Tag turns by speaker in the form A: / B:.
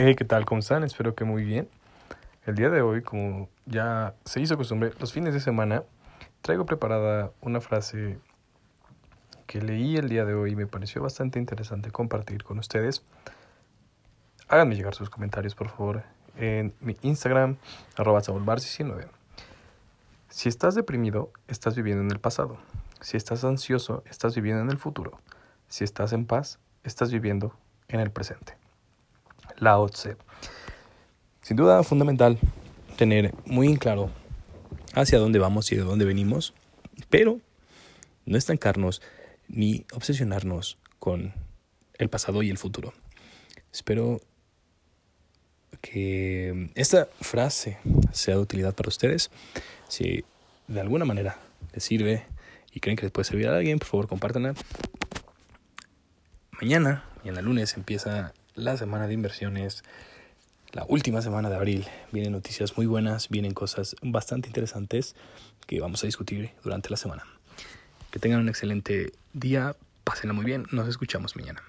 A: Hey, ¿qué tal? ¿Cómo están? Espero que muy bien. El día de hoy, como ya se hizo costumbre, los fines de semana, traigo preparada una frase que leí el día de hoy y me pareció bastante interesante compartir con ustedes. Háganme llegar sus comentarios, por favor, en mi Instagram, arroba 19 Si estás deprimido, estás viviendo en el pasado. Si estás ansioso, estás viviendo en el futuro. Si estás en paz, estás viviendo en el presente. La Tse. Sin duda fundamental tener muy en claro hacia dónde vamos y de dónde venimos, pero no estancarnos ni obsesionarnos con el pasado y el futuro. Espero que esta frase sea de utilidad para ustedes. Si de alguna manera les sirve y creen que les puede servir a alguien, por favor compártanla. Mañana, el lunes, empieza la semana de inversiones, la última semana de abril. Vienen noticias muy buenas, vienen cosas bastante interesantes que vamos a discutir durante la semana. Que tengan un excelente día, pásenla muy bien, nos escuchamos mañana.